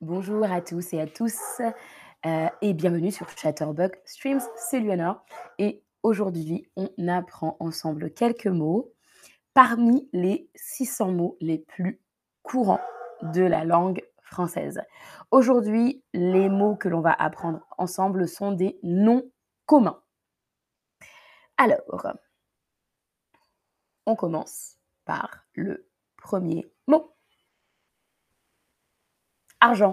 Bonjour à tous et à tous euh, et bienvenue sur Chatterbug Streams, c'est Luana et aujourd'hui on apprend ensemble quelques mots parmi les 600 mots les plus courants de la langue française. Aujourd'hui, les mots que l'on va apprendre ensemble sont des noms communs. Alors, on commence par le premier mot. Argent.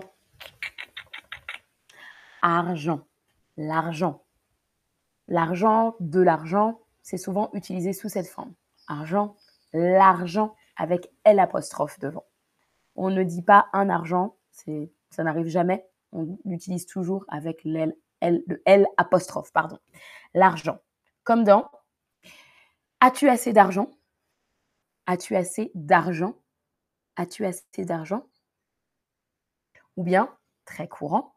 Argent. L'argent. L'argent, de l'argent, c'est souvent utilisé sous cette forme. Argent, l'argent avec L apostrophe devant. On ne dit pas un argent, ça n'arrive jamais. On l'utilise toujours avec L, le L apostrophe, pardon. L'argent. Comme dans As-tu assez d'argent? As-tu assez d'argent? As-tu assez d'argent? Ou bien, très courant,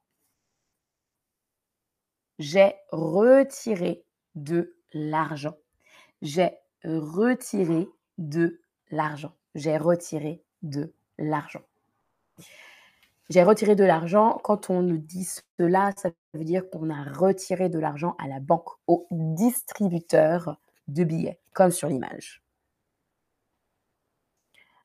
j'ai retiré de l'argent. J'ai retiré de l'argent. J'ai retiré de l'argent. J'ai retiré de l'argent. Quand on nous dit cela, ça veut dire qu'on a retiré de l'argent à la banque, au distributeur de billets, comme sur l'image.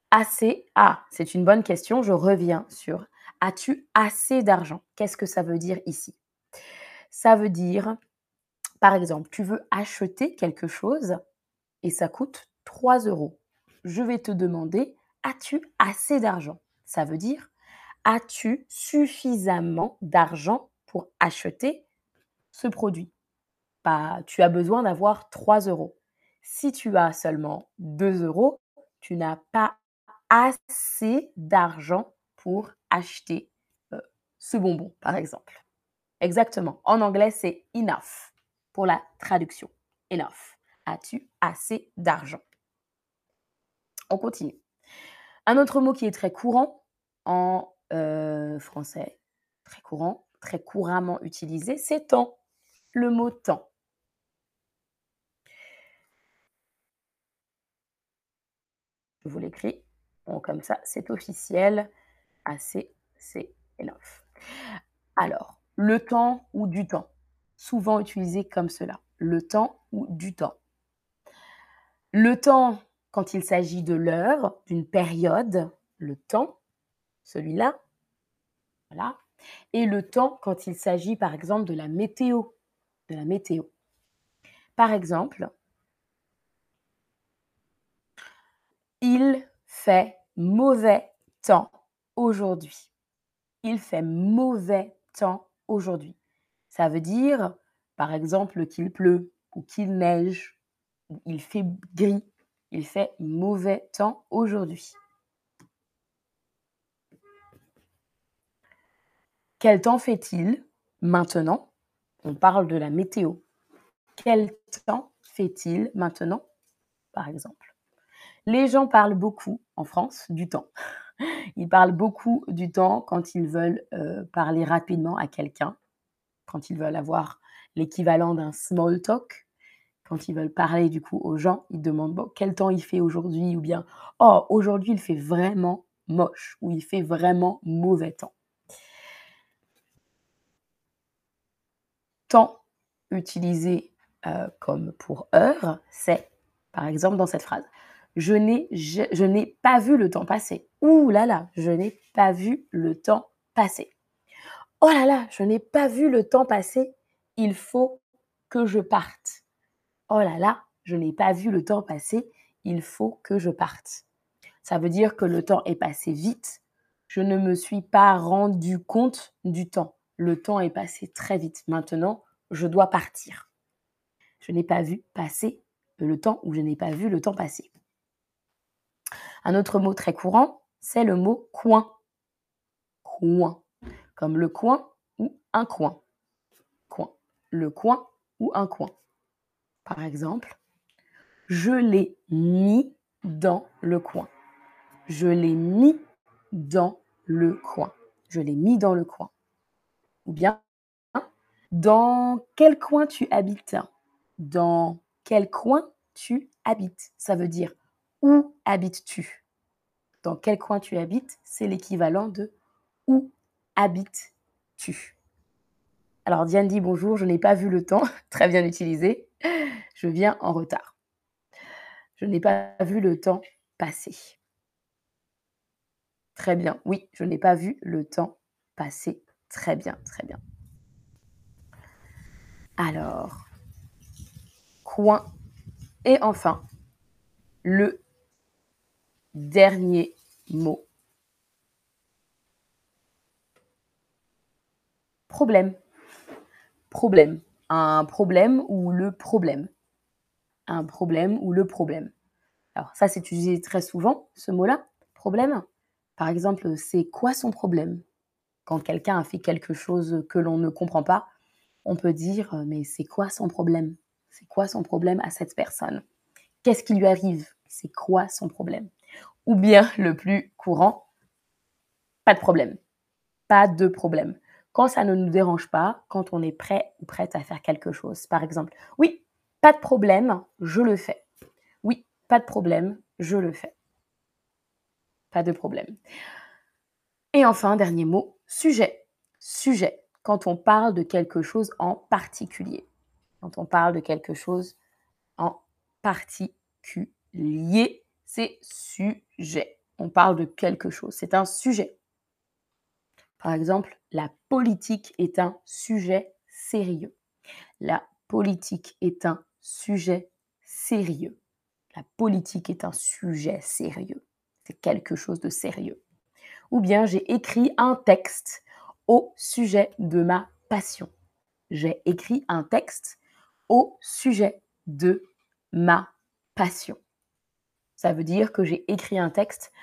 Assez? Ah, c'est une bonne question. Je reviens sur As-tu assez d'argent? Qu'est-ce que ça veut dire ici? Ça veut dire, par exemple, tu veux acheter quelque chose et ça coûte 3 euros. Je vais te demander, as-tu assez d'argent? Ça veut dire, as-tu suffisamment d'argent pour acheter ce produit? Pas, Tu as besoin d'avoir 3 euros. Si tu as seulement 2 euros, tu n'as pas assez d'argent pour acheter euh, ce bonbon, par exemple. Exactement. En anglais, c'est enough pour la traduction. Enough. As-tu assez d'argent? On continue. Un autre mot qui est très courant en euh, français, très courant, très couramment utilisé, c'est temps. Le mot temps. Je vous l'écris. Comme ça, c'est officiel assez, c'est enough. Alors, le temps ou du temps, souvent utilisé comme cela. Le temps ou du temps. Le temps, quand il s'agit de l'heure, d'une période, le temps, celui-là, voilà. Et le temps quand il s'agit, par exemple, de la météo, de la météo. Par exemple, il fait mauvais temps aujourd'hui. Il fait mauvais temps aujourd'hui. Ça veut dire, par exemple, qu'il pleut ou qu'il neige, il fait gris. Il fait mauvais temps aujourd'hui. Quel temps fait-il maintenant? On parle de la météo. Quel temps fait-il maintenant, par exemple? Les gens parlent beaucoup en France du temps. Ils parlent beaucoup du temps quand ils veulent euh, parler rapidement à quelqu'un, quand ils veulent avoir l'équivalent d'un small talk, quand ils veulent parler du coup aux gens, ils demandent quel temps il fait aujourd'hui ou bien oh aujourd'hui il fait vraiment moche ou il fait vraiment mauvais temps. Temps utilisé euh, comme pour heure, c'est par exemple dans cette phrase je n'ai, je, n'ai pas vu le temps passer. Ouh là là, je n'ai pas vu le temps passer. Oh là là, je n'ai pas vu le temps passer. Il faut que je parte. Oh là là, je n'ai pas vu le temps passer. Il faut que je parte. Ça veut dire que le temps est passé vite. Je ne me suis pas rendu compte du temps. Le temps est passé très vite. Maintenant, je dois partir. Je n'ai pas vu passer le temps ou je n'ai pas vu le temps passer. Un autre mot très courant, c'est le mot coin. Coin. Comme le coin ou un coin. Coin. Le coin ou un coin. Par exemple, je l'ai mis dans le coin. Je l'ai mis dans le coin. Je l'ai mis dans le coin. Ou bien, dans quel coin tu habites? Dans quel coin tu habites? Ça veut dire où habites-tu? Dans quel coin tu habites? C'est l'équivalent de où habites-tu? Alors Diane dit bonjour, je n'ai pas vu le temps, très bien utilisé. Je viens en retard. Je n'ai pas vu le temps passer. Très bien, oui, je n'ai pas vu le temps passer. Très bien, très bien. Alors, coin. Et enfin, le dernier mot. Problème. Problème. Un problème ou le problème. Un problème ou le problème. Alors ça, c'est utilisé très souvent, ce mot-là, problème. Par exemple, c'est quoi son problème? Quand quelqu'un a fait quelque chose que l'on ne comprend pas, on peut dire, mais c'est quoi son problème? C'est quoi son problème à cette personne? Qu'est-ce qui lui arrive? C'est quoi son problème? Ou bien le plus courant, pas de problème. Pas de problème. Quand ça ne nous dérange pas, quand on est prêt ou prête à faire quelque chose. Par exemple, oui, pas de problème, je le fais. Oui, pas de problème, je le fais. Pas de problème. Et enfin, dernier mot, sujet. Sujet, quand on parle de quelque chose en particulier. Quand on parle de quelque chose en particulier, c'est sujet. On parle de quelque chose, c'est un sujet. Par exemple, la politique est un sujet sérieux. La politique est un sujet sérieux. La politique est un sujet sérieux. C'est quelque chose de sérieux. Ou bien j'ai écrit un texte au sujet de ma passion. J'ai écrit un texte au sujet de ma passion. Ça veut dire que j'ai écrit un texte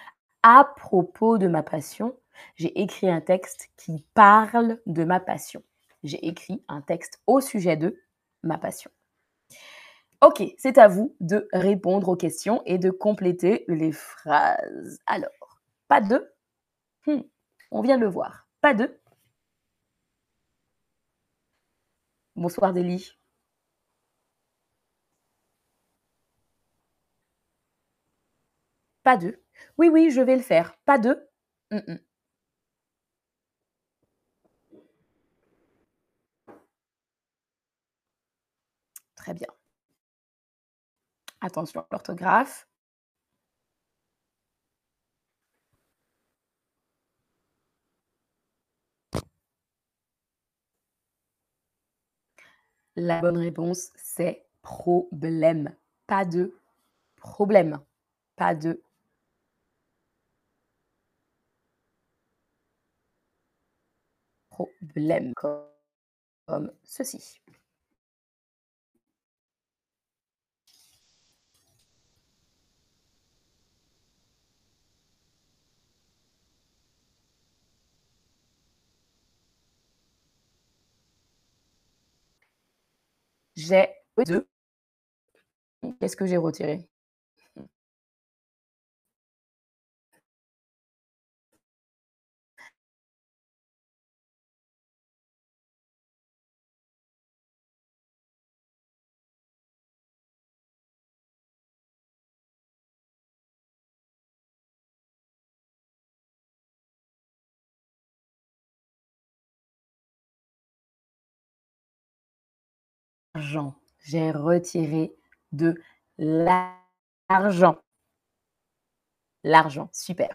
à propos de ma passion. J'ai écrit un texte qui parle de ma passion. J'ai écrit un texte au sujet de ma passion. Ok, c'est à vous de répondre aux questions et de compléter les phrases. Alors, pas de hmm, On vient de le voir. Pas de Bonsoir Délie. Pas de. Oui, oui, je vais le faire. Pas de. Très bien. Attention à l'orthographe. La bonne réponse, c'est problème. Pas de problème. Pas de problème comme ceci. J'ai deux. Qu'est-ce que j'ai retiré? Argent. J'ai retiré de l'argent. L'argent, super.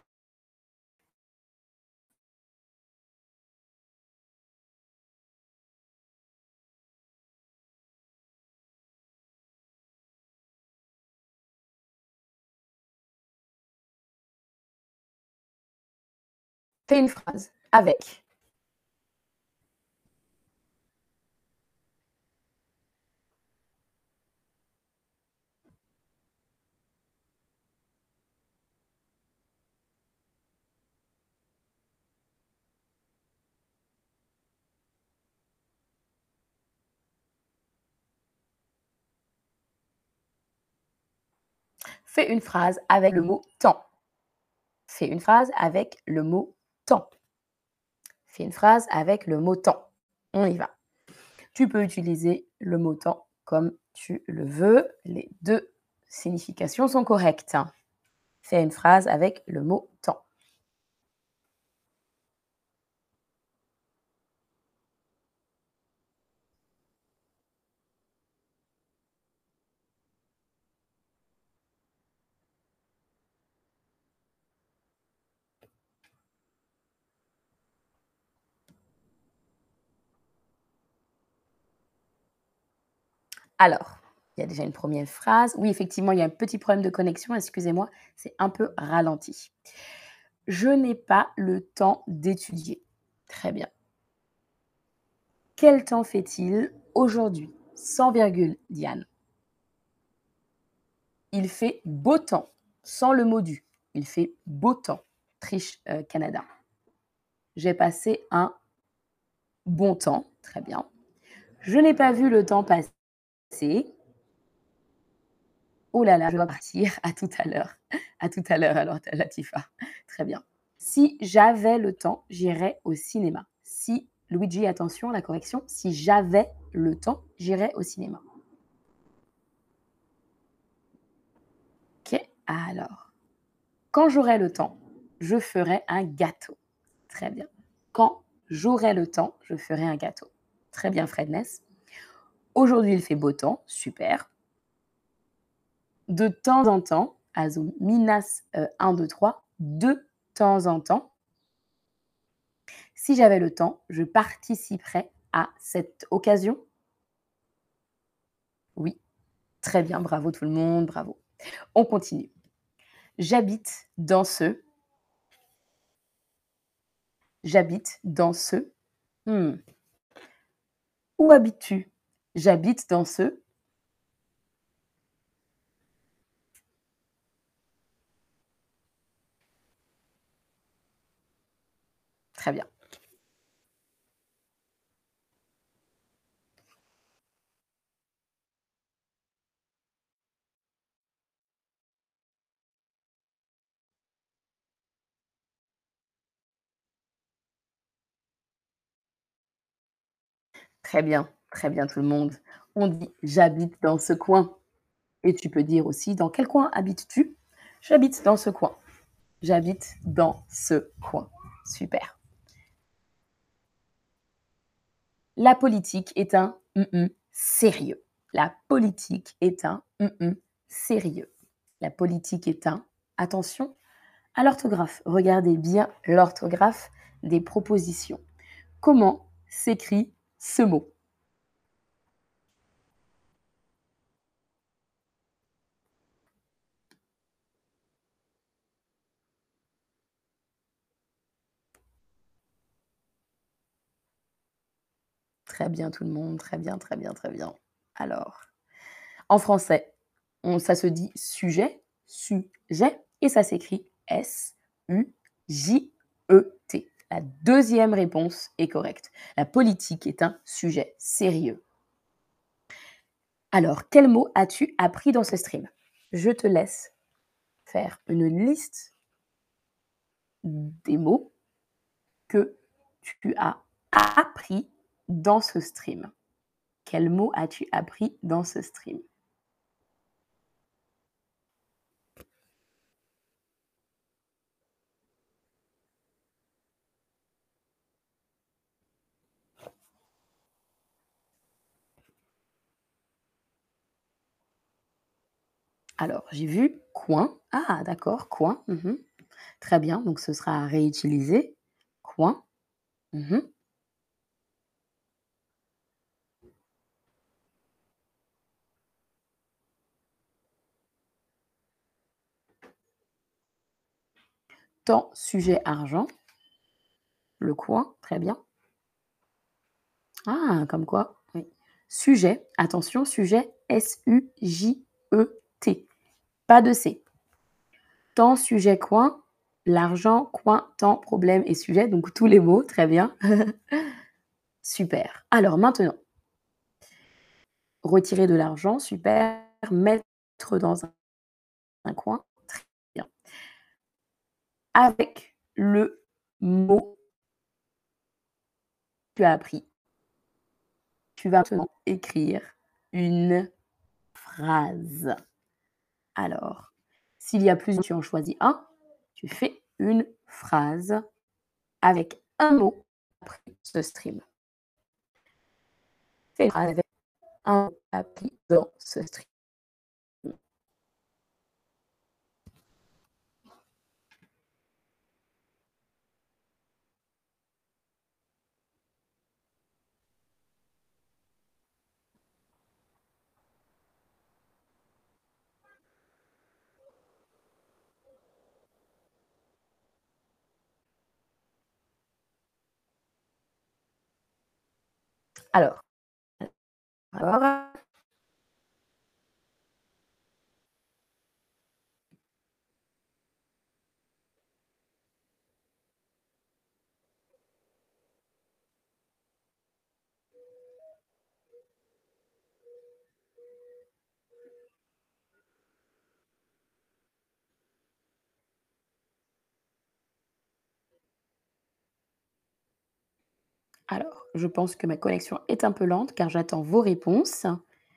Fais une phrase avec. Fais une phrase avec le mot temps. Fais une phrase avec le mot temps. Fais une phrase avec le mot temps. On y va. Tu peux utiliser le mot temps comme tu le veux. Les deux significations sont correctes. Fais une phrase avec le mot temps. Alors, il y a déjà une première phrase. Oui, effectivement, il y a un petit problème de connexion, excusez-moi, c'est un peu ralenti. Je n'ai pas le temps d'étudier. Très bien. Quel temps fait-il aujourd'hui? Sans virgule, Diane. Il fait beau temps, sans le mot du. Il fait beau temps. Triche euh, Canada. J'ai passé un bon temps. Très bien. Je n'ai pas vu le temps passer. Oh là là, je dois partir. À tout à l'heure. À tout à l'heure, alors, Latifa. Très bien. Si j'avais le temps, j'irais au cinéma. Si, Luigi, attention, la correction. Si j'avais le temps, j'irais au cinéma. Ok, alors. Quand j'aurai le temps, je ferai un gâteau. Très bien. Quand j'aurai le temps, je ferai un gâteau. Très bien, Fredness. Aujourd'hui, il fait beau temps. Super. De temps en temps, Azul Minas 1, 2, 3, de temps en temps. Si j'avais le temps, je participerais à cette occasion. Oui, très bien, bravo tout le monde, bravo. On continue. J'habite dans ce. J'habite dans ce. Hmm. Où habites-tu? J'habite dans ce. Très bien. Très bien, très bien tout le monde. On dit j'habite dans ce coin. Et tu peux dire aussi dans quel coin habites-tu? J'habite dans ce coin. J'habite dans ce coin. Super. La politique est un sérieux. La politique est un sérieux. La politique est un, attention, à l'orthographe. Regardez bien l'orthographe des propositions. Comment s'écrit ce mot? Très bien tout le monde, très bien, très bien, très bien. Alors, en français, ça se dit sujet, sujet, et ça s'écrit S-U-J-E-T. La deuxième réponse est correcte. La politique est un sujet sérieux. Alors, quel mot as-tu appris dans ce stream? Je te laisse faire une liste des mots que tu as appris dans ce stream Quel mot as-tu appris dans ce stream? Alors, j'ai vu coin. Ah, d'accord, coin. Mmh Très bien, donc ce sera à réutiliser. Coin. Mmh Temps, sujet, argent. Le coin, très bien. Ah, comme quoi. Sujet, attention, sujet, S-U-J-E-T. Pas de C. Temps, sujet, coin. L'argent, coin, temps, problème et sujet. Donc tous les mots, très bien. super. Alors maintenant, retirer de l'argent, super. Mettre dans un, coin. Avec le mot que tu as appris, tu vas maintenant écrire une phrase. Alors, s'il y a plusieurs, tu en choisis un, tu fais une phrase avec un mot après ce stream. Fais une phrase avec un mot appris dans ce stream. Alors alors Alors, je pense que ma connexion est un peu lente car j'attends vos réponses.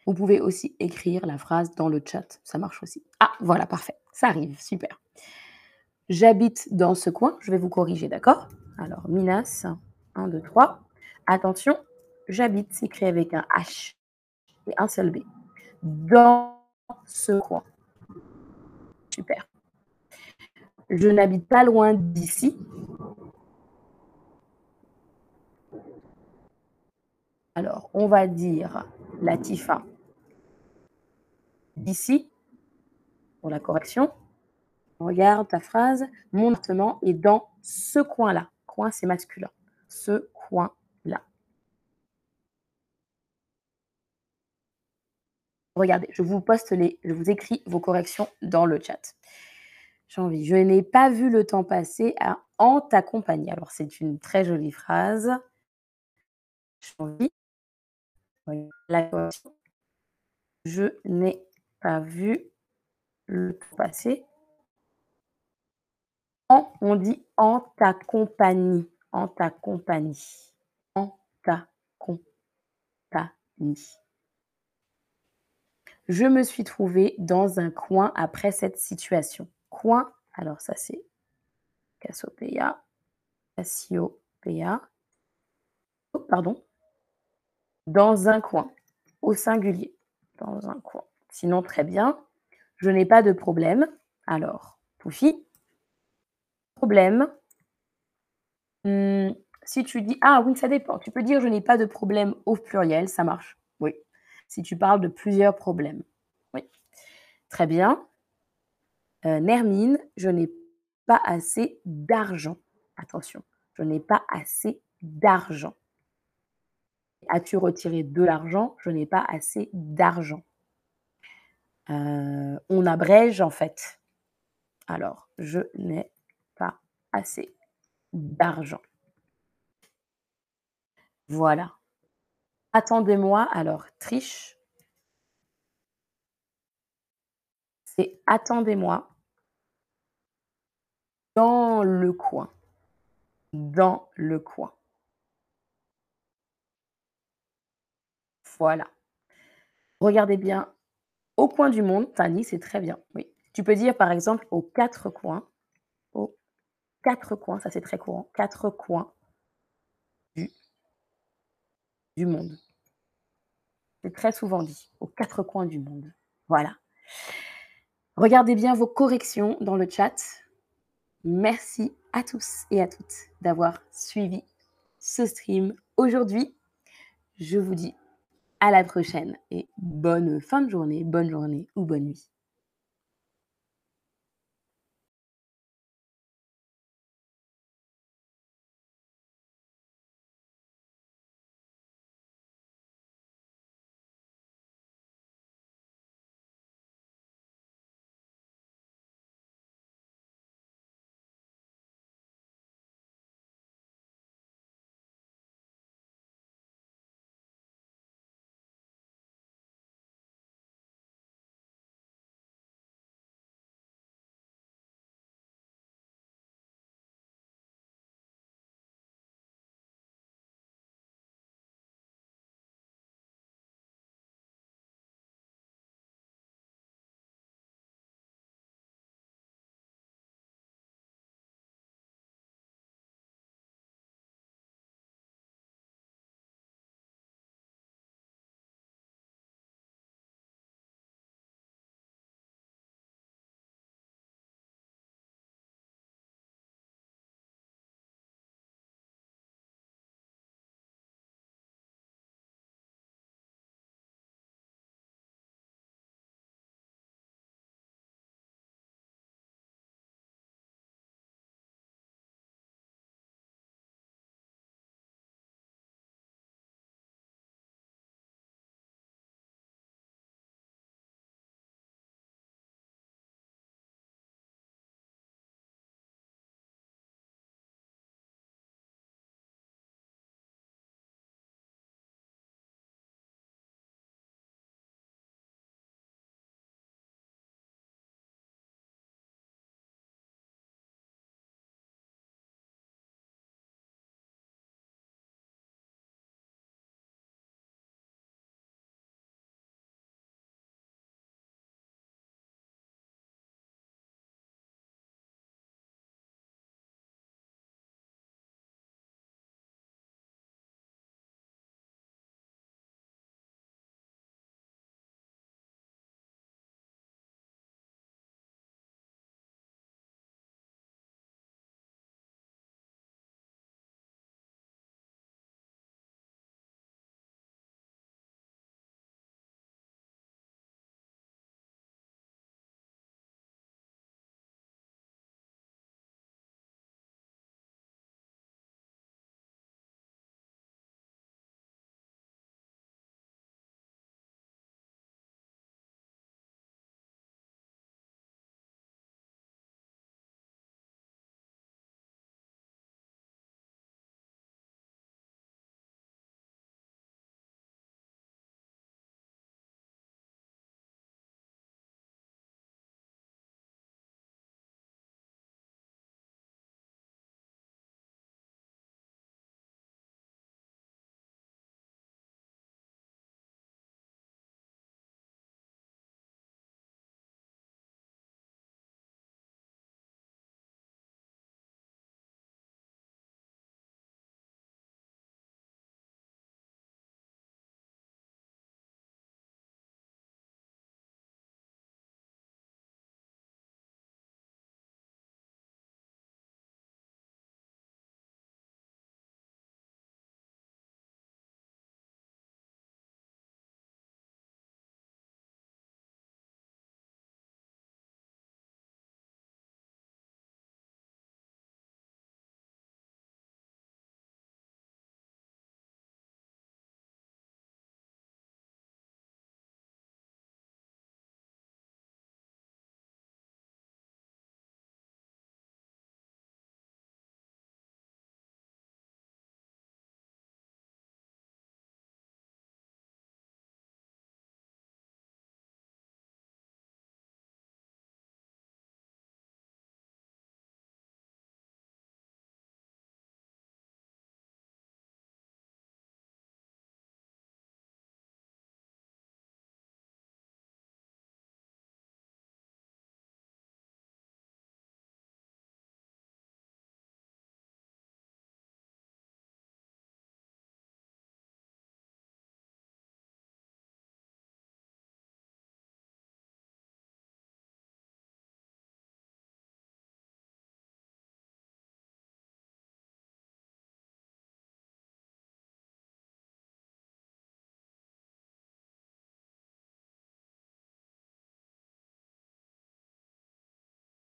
Vous pouvez aussi écrire la phrase dans le chat, ça marche aussi. Ah, voilà, parfait, ça arrive, super. J'habite dans ce coin, je vais vous corriger, d'accord? Alors, Minas, 1, 2, 3. Attention, j'habite s'écrit avec un H et un seul B. Dans ce coin. Super. Je n'habite pas loin d'ici. Alors, on va dire Latifa d'ici pour la correction. Regarde ta phrase. Mon appartement est dans ce coin-là. Coin, c'est masculin. Ce coin-là. Regardez, je vous poste les, je vous écris vos corrections dans le chat. J'ai envie. Je n'ai pas vu le temps passer à, en ta compagnie. Alors, c'est une très jolie phrase. J'ai envie. La. Je n'ai pas vu le passer. En, on dit en ta compagnie. En ta compagnie. En ta compagnie. Je me suis trouvée dans un coin après cette situation. Coin, alors ça c'est Cassiopeia. Cassiopeia. Oh, pardon. Dans un coin, au singulier. Dans un coin. Sinon, très bien. Je n'ai pas de problème. Alors, Poufi, problème. Hum, si tu dis, ah oui, ça dépend. Tu peux dire je n'ai pas de problème au pluriel, ça marche. Oui. Si tu parles de plusieurs problèmes. Oui. Très bien. Euh, Nermine, je n'ai pas assez d'argent. Attention, je n'ai pas assez d'argent. As-tu retiré de l'argent? Je n'ai pas assez d'argent. Euh, on abrège en fait. Alors, je n'ai pas assez d'argent. Voilà. Attendez-moi, alors triche. C'est attendez-moi dans le coin. Dans le coin. Voilà. Regardez bien au coin du monde, Tani, c'est très bien. Oui. Tu peux dire par exemple aux quatre coins. Aux quatre coins, ça c'est très courant. Quatre coins du, du monde. C'est très souvent dit. Aux quatre coins du monde. Voilà. Regardez bien vos corrections dans le chat. Merci à tous et à toutes d'avoir suivi ce stream aujourd'hui. Je vous dis à la prochaine et bonne fin de journée, bonne journée ou bonne nuit.